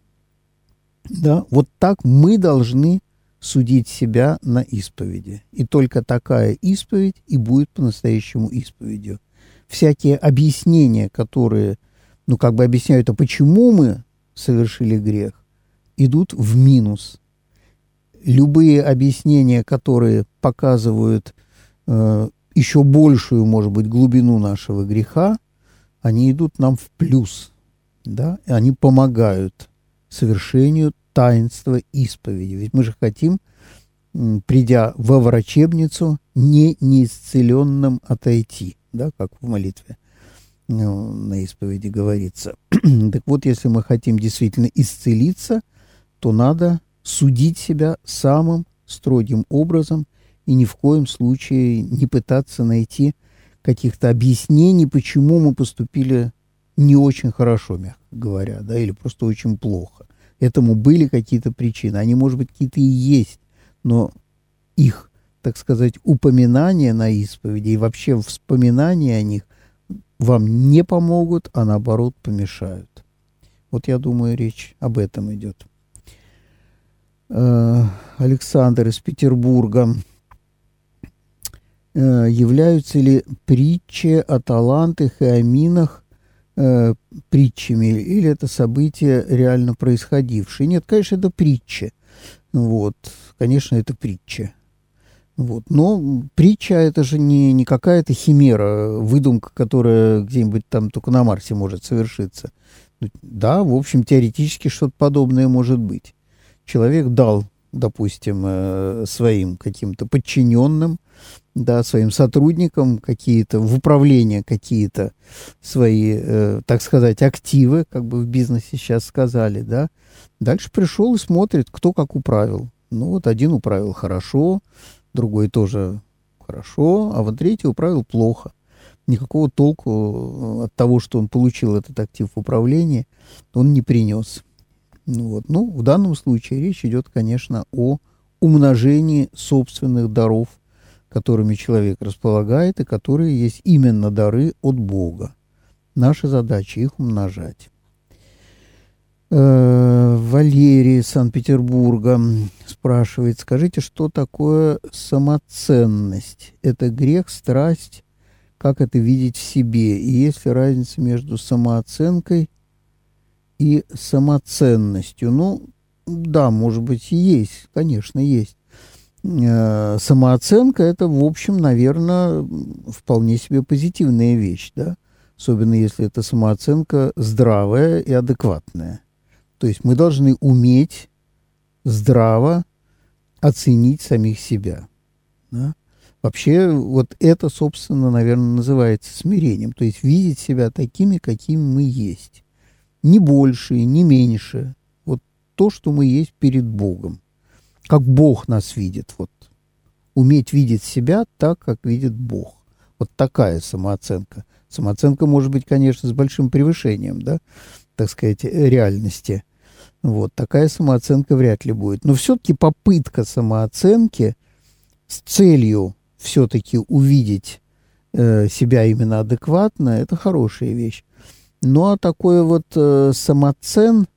Да, вот так мы должны судить себя на исповеди. И только такая исповедь и будет по-настоящему исповедью. Всякие объяснения, которые, ну, как бы объясняют, а почему мы совершили грех, идут в минус любые объяснения, которые показывают э, еще большую, может быть, глубину нашего греха, они идут нам в плюс, да, и они помогают совершению таинства исповеди. Ведь мы же хотим, придя во врачебницу, не неисцеленным отойти, да, как в молитве ну, на исповеди говорится. так вот, если мы хотим действительно исцелиться, то надо судить себя самым строгим образом и ни в коем случае не пытаться найти каких-то объяснений, почему мы поступили не очень хорошо, мягко говоря, да, или просто очень плохо. Этому были какие-то причины. Они, может быть, какие-то и есть, но их, так сказать, упоминания на исповеди и вообще вспоминания о них вам не помогут, а наоборот помешают. Вот я думаю, речь об этом идет. Э, Александр из Петербурга. Э, являются ли притчи о талантах и о минах э, притчами, или это события реально происходившие? Нет, конечно, это притча. Вот, конечно, это притча. Вот. Но притча это же не, не какая-то химера, выдумка, которая где-нибудь там только на Марсе может совершиться. Да, в общем, теоретически что-то подобное может быть человек дал, допустим, э, своим каким-то подчиненным, да, своим сотрудникам какие-то, в управление какие-то свои, э, так сказать, активы, как бы в бизнесе сейчас сказали, да. Дальше пришел и смотрит, кто как управил. Ну вот один управил хорошо, другой тоже хорошо, а вот третий управил плохо. Никакого толку э, от того, что он получил этот актив в управлении, он не принес. Ну вот. Ну, в данном случае речь идет, конечно, о умножении собственных даров, которыми человек располагает, и которые есть именно дары от Бога. Наша задача их умножать. Э, Валерий Санкт-Петербурга спрашивает, скажите, что такое самоценность? Это грех, страсть? Как это видеть в себе? И есть ли разница между самооценкой – и самоценностью. Ну, да, может быть, есть, конечно, есть. Э, самооценка – это, в общем, наверное, вполне себе позитивная вещь, да. особенно если это самооценка здравая и адекватная. То есть мы должны уметь здраво оценить самих себя. Да? Вообще, вот это, собственно, наверное, называется смирением. То есть видеть себя такими, какими мы есть. Не больше, не меньше. Вот то, что мы есть перед Богом. Как Бог нас видит. Вот. Уметь видеть себя так, как видит Бог. Вот такая самооценка. Самооценка может быть, конечно, с большим превышением, да, так сказать, реальности. Вот такая самооценка вряд ли будет. Но все-таки попытка самооценки с целью все-таки увидеть э, себя именно адекватно, это хорошая вещь. Ну а такой вот э, самоцен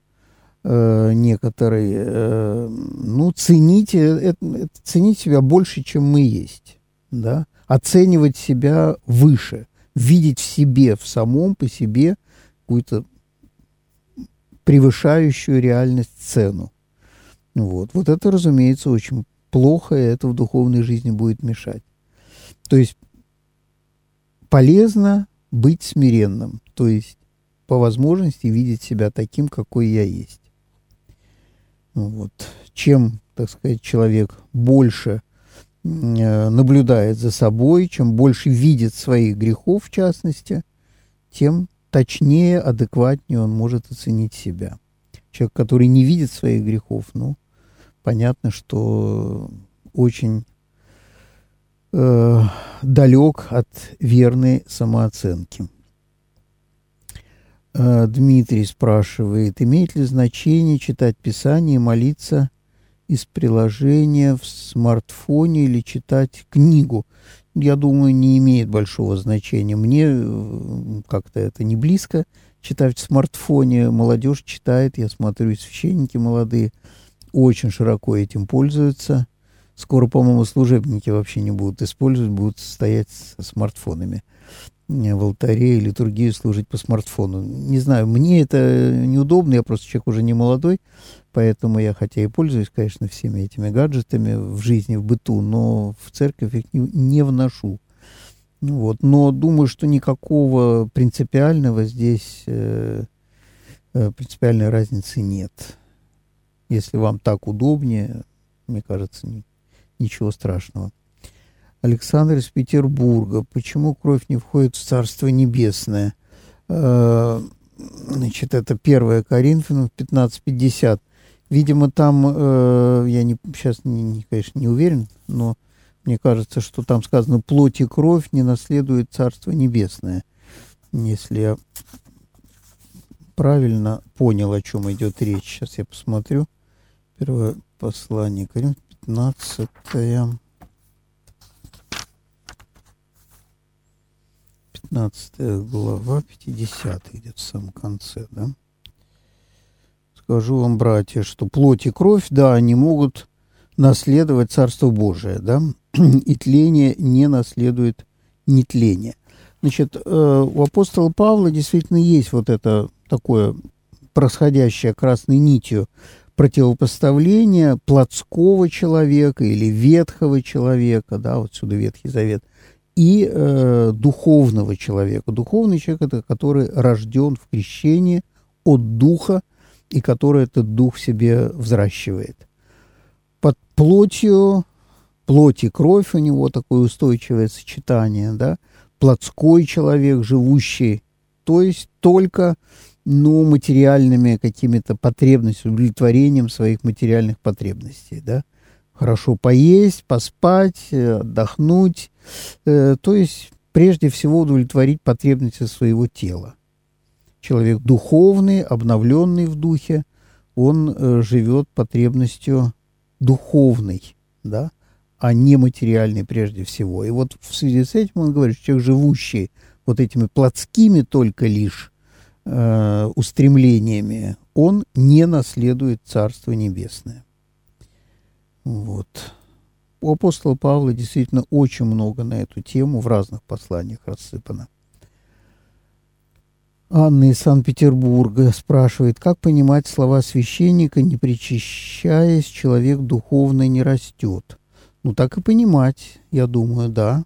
э, некоторый, э, ну цените, это, это, ценить себя больше, чем мы есть, да, оценивать себя выше, видеть в себе, в самом по себе какую-то превышающую реальность цену. Вот. вот это, разумеется, очень плохо, и это в духовной жизни будет мешать. То есть полезно быть смиренным, то есть по возможности видеть себя таким, какой я есть. Вот. Чем, так сказать, человек больше э, наблюдает за собой, чем больше видит своих грехов, в частности, тем точнее, адекватнее он может оценить себя. Человек, который не видит своих грехов, ну, понятно, что очень э, далек от верной самооценки. Э, Дмитрий спрашивает, имеет ли значение читать Писание и молиться из приложения в смартфоне или читать книгу? Я думаю, не имеет большого значения. Мне э, как-то это не близко читать в смартфоне. Молодежь читает, я смотрю, священники молодые очень широко этим пользуются. Скоро, по-моему, служебники вообще не будут использовать, будут стоять с смартфонами в алтаре и литургию служить по смартфону. Не знаю, мне это неудобно, я просто человек уже не молодой, поэтому я хотя и пользуюсь, конечно, всеми этими гаджетами в жизни, в быту, но в церковь их не, не вношу. Вот. Но думаю, что никакого принципиального здесь, э, э, принципиальной разницы нет. Если вам так удобнее, мне кажется, ничего страшного. Александр из Петербурга. Почему кровь не входит в Царство Небесное? Э, значит, это 1 Коринфянам 15.50. Видимо, там, э, я не, сейчас, не, не, конечно, не уверен, но мне кажется, что там сказано, плоть и кровь не наследует Царство Небесное. Если я правильно понял, о чем идет речь. Сейчас я посмотрю. Первое послание Коринфянам 15 15 глава, 50 идет в самом конце, да? Скажу вам, братья, что плоть и кровь, да, они могут наследовать Царство Божие, да, и тление не наследует нетление. Значит, э, у апостола Павла действительно есть вот это такое происходящее красной нитью противопоставление плотского человека или ветхого человека, да, вот сюда Ветхий Завет, и э, духовного человека. Духовный человек – это который рожден в крещении от Духа, и который этот Дух себе взращивает. Под плотью, плоть и кровь у него такое устойчивое сочетание, да, плотской человек, живущий, то есть только ну, материальными какими-то потребностями, удовлетворением своих материальных потребностей, да. Хорошо поесть, поспать, отдохнуть, э, то есть прежде всего удовлетворить потребности своего тела. Человек духовный, обновленный в духе, он э, живет потребностью духовной, да, а не материальной прежде всего. И вот в связи с этим он говорит, что человек, живущий вот этими плотскими только лишь э, устремлениями, он не наследует Царство Небесное. Вот. У апостола Павла действительно очень много на эту тему в разных посланиях рассыпано. Анна из Санкт-Петербурга спрашивает, как понимать слова священника, не причащаясь, человек духовно не растет. Ну, так и понимать, я думаю, да.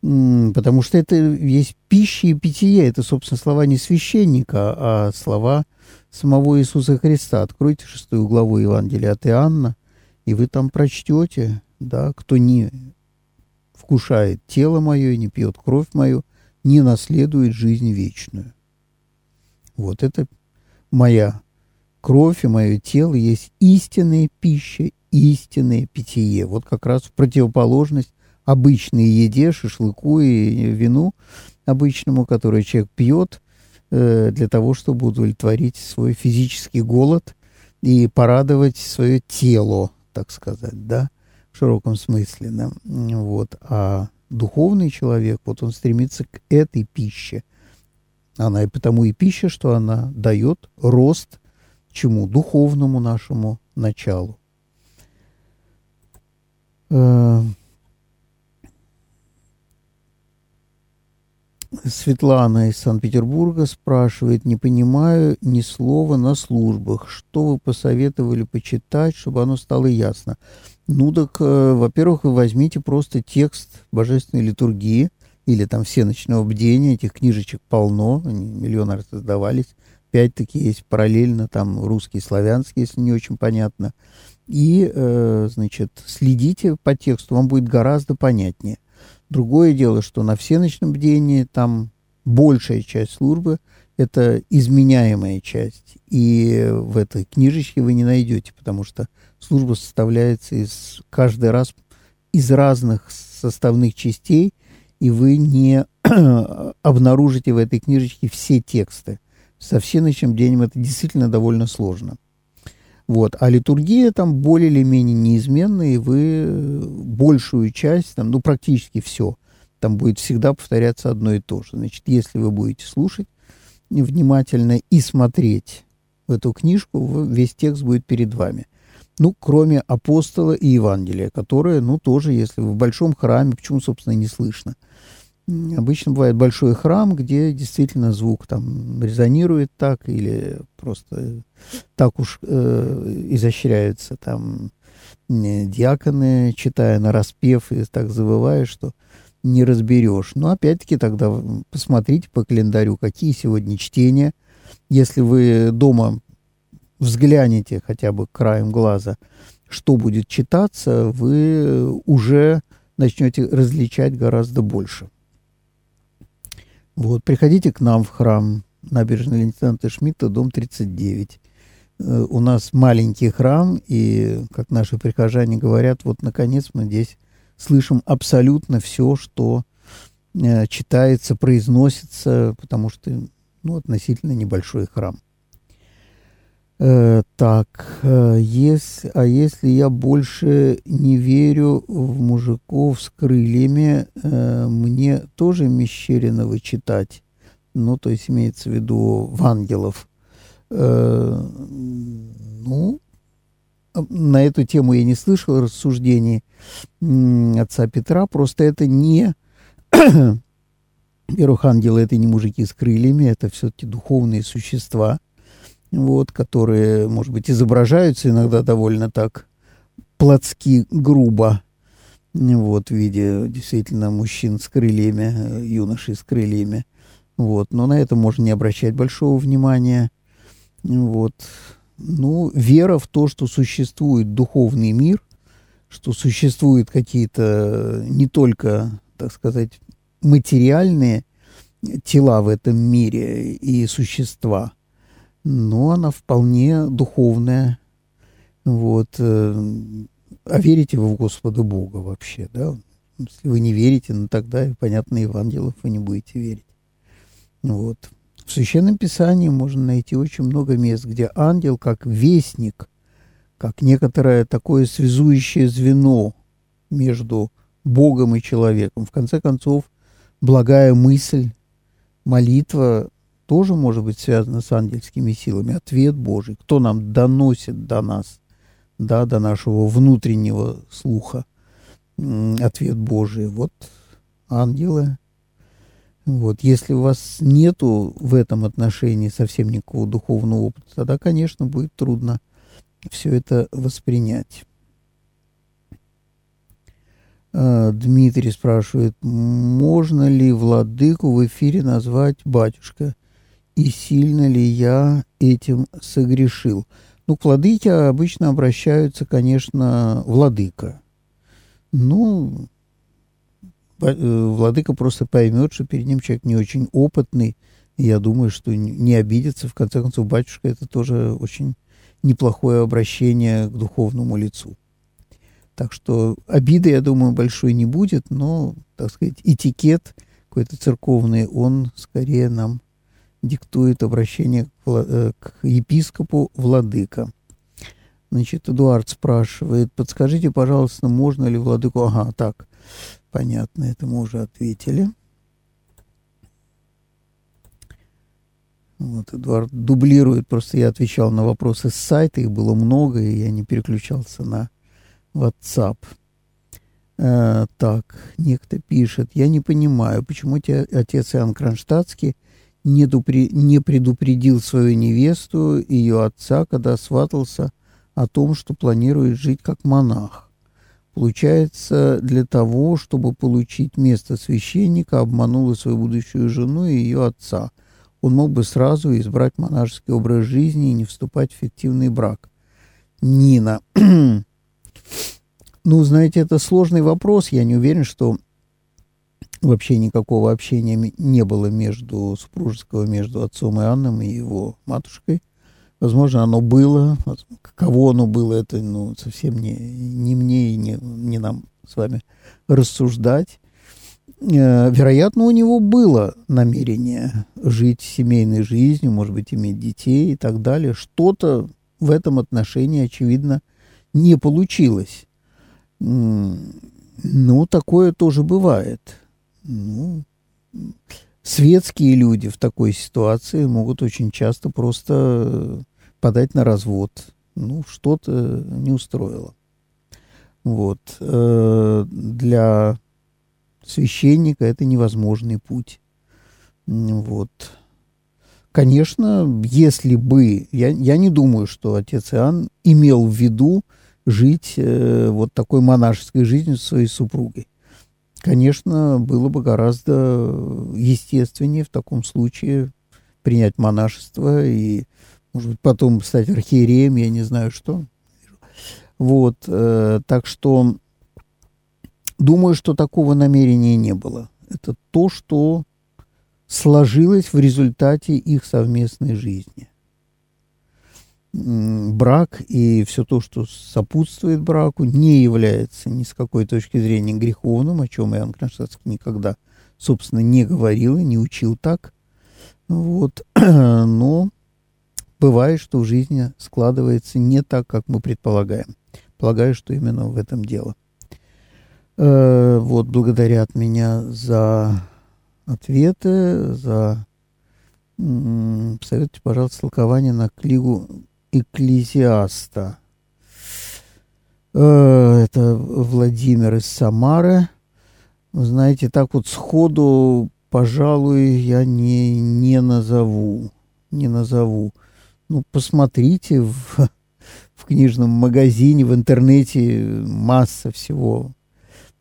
Потому что это есть пища и питье. Это, собственно, слова не священника, а слова самого Иисуса Христа. Откройте шестую главу Евангелия от Иоанна, и вы там прочтете, да, кто не вкушает тело мое и не пьет кровь мою, не наследует жизнь вечную. Вот это моя кровь и мое тело есть истинная пища, истинное питье. Вот как раз в противоположность обычной еде, шашлыку и вину обычному, который человек пьет э, для того, чтобы удовлетворить свой физический голод и порадовать свое тело, так сказать, да, широком смысле. Да? Вот. А духовный человек, вот он стремится к этой пище. Она и потому и пища, что она дает рост чему? Духовному нашему началу. Э, Светлана из Санкт-Петербурга спрашивает, не понимаю ни слова на службах. Что вы посоветовали почитать, чтобы оно стало ясно? Ну так, э, во-первых, вы возьмите просто текст божественной литургии или там все ночного бдения, этих книжечек полно, они миллион раз создавались. Пять такие есть параллельно, там русский, славянский, если не очень понятно. И, э, значит, следите по тексту, вам будет гораздо понятнее. Другое дело, что на всеночном бдении там большая часть службы – это изменяемая часть. И в этой книжечке вы не найдете, потому что служба составляется из каждый раз из разных составных частей, и вы не обнаружите в этой книжечке все тексты. Со всеночным бдением это действительно довольно сложно. Вот. А литургия там более или менее неизменная, и вы большую часть, там, ну, практически все, там будет всегда повторяться одно и то же. Значит, если вы будете слушать внимательно и смотреть в эту книжку, весь текст будет перед вами. Ну, кроме апостола и Евангелия, которое, ну, тоже, если в большом храме, почему, собственно, не слышно – Обычно бывает большой храм, где действительно звук там резонирует так или просто так уж э, изощряются там диаконы, читая на распев и так завываешь, что не разберешь. Но опять-таки тогда посмотрите по календарю, какие сегодня чтения. Если вы дома взглянете хотя бы краем глаза, что будет читаться, вы уже начнете различать гораздо больше. Вот, приходите к нам в храм набережной лейтенанта Шмидта, дом 39. Э, у нас маленький храм, и, как наши прихожане говорят, вот, наконец, мы здесь слышим абсолютно все, что э, читается, произносится, потому что, ну, относительно небольшой храм. Э, так, э, если, а если я больше не верю в мужиков с крыльями, э, мне тоже Мещеринова читать? Ну, то есть имеется в виду в ангелов. Э, ну, на эту тему я не слышал рассуждений отца Петра, просто это не... Во-первых, ангелы это не мужики с крыльями, это все-таки духовные существа – вот, которые, может быть, изображаются иногда довольно так плотски, грубо, вот, в виде действительно мужчин с крыльями, юношей с крыльями. Вот, но на это можно не обращать большого внимания. Вот. Ну, вера в то, что существует духовный мир, что существуют какие-то не только, так сказать, материальные тела в этом мире и существа – но она вполне духовная. Вот. Э, а верите вы в Господа Бога вообще, да? Если вы не верите, ну тогда, понятно, Евангелов вы не будете верить. Вот. В Священном Писании можно найти очень много мест, где ангел как вестник, как некоторое такое связующее звено между Богом и человеком. В конце концов, благая мысль, молитва тоже может быть связано с ангельскими силами. Ответ Божий, кто нам доносит до нас, да, до нашего внутреннего слуха ответ Божий. Вот ангелы. Вот. Если у вас нету в этом отношении совсем никакого духовного опыта, тогда, конечно, будет трудно все это воспринять. Э, Дмитрий спрашивает, можно ли владыку в эфире назвать батюшка? И сильно ли я этим согрешил? Ну, к владыке обычно обращаются, конечно, владыка. Ну, э, владыка просто поймет, что перед ним человек не очень опытный. Я думаю, что не обидится. В конце концов, батюшка – это тоже очень неплохое обращение к духовному лицу. Так что обиды, я думаю, большой не будет, но, так сказать, этикет какой-то церковный, он скорее нам диктует обращение к, э, к епископу владыка. Значит, Эдуард спрашивает, подскажите, пожалуйста, можно ли владыку... Ага, так, понятно, это мы уже ответили. Вот, Эдуард дублирует, просто я отвечал на вопросы с сайта, их было много, и я не переключался на WhatsApp. Э, так, некто пишет, я не понимаю, почему те, отец Иоанн Кронштадтский не, предупредил свою невесту, ее отца, когда сватался о том, что планирует жить как монах. Получается, для того, чтобы получить место священника, обманула свою будущую жену и ее отца. Он мог бы сразу избрать монашеский образ жизни и не вступать в фиктивный брак. Нина, Ну, знаете, это сложный вопрос. Я не уверен, что вообще никакого общения не было между супружеского, между отцом и Анном и его матушкой. Возможно, оно было. Кого оно было, это ну, совсем не, не мне и не, не нам с вами рассуждать. Э, вероятно, у него было намерение жить семейной жизнью, может быть, иметь детей и так далее. Что-то в этом отношении, очевидно, не получилось. Ну, такое тоже бывает. Ну, светские люди в такой ситуации могут очень часто просто подать на развод. Ну, что-то не устроило. Вот. Э, для священника это невозможный путь. Вот. Конечно, если бы... Я, я не думаю, что отец Иоанн имел в виду жить э, вот такой монашеской жизнью со своей супругой. Конечно, было бы гораздо естественнее в таком случае принять монашество и, может быть, потом стать архиереем, я не знаю что. Вот, э, так что думаю, что такого намерения не было. Это то, что сложилось в результате их совместной жизни брак и все то, что сопутствует браку, не является ни с какой точки зрения греховным, о чем Иоанн Кронштадтский никогда, собственно, не говорил и не учил так. Вот. Но бывает, что в жизни складывается не так, как мы предполагаем. Полагаю, что именно в этом дело. Э, вот, благодарят меня за ответы, за Советуйте, пожалуйста, толкование на книгу Экклезиаста. Э, это Владимир из Самары. Вы знаете, так вот сходу, пожалуй, я не, не назову. Не назову. Ну, посмотрите в, в книжном магазине, в интернете масса всего.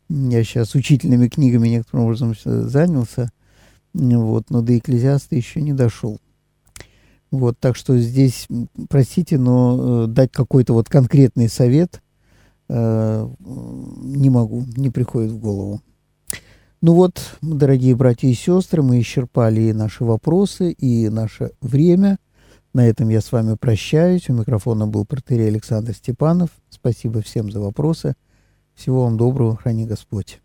Я сейчас учительными книгами некоторым образом занялся. Вот, но до Экклезиаста еще не дошел. Вот, так что здесь, простите, но э, дать какой-то вот конкретный совет э, не могу, не приходит в голову. Ну вот, дорогие братья и сестры, мы исчерпали и наши вопросы, и наше время. На этом я с вами прощаюсь. У микрофона был протерей Александр Степанов. Спасибо всем за вопросы. Всего вам доброго, храни Господь.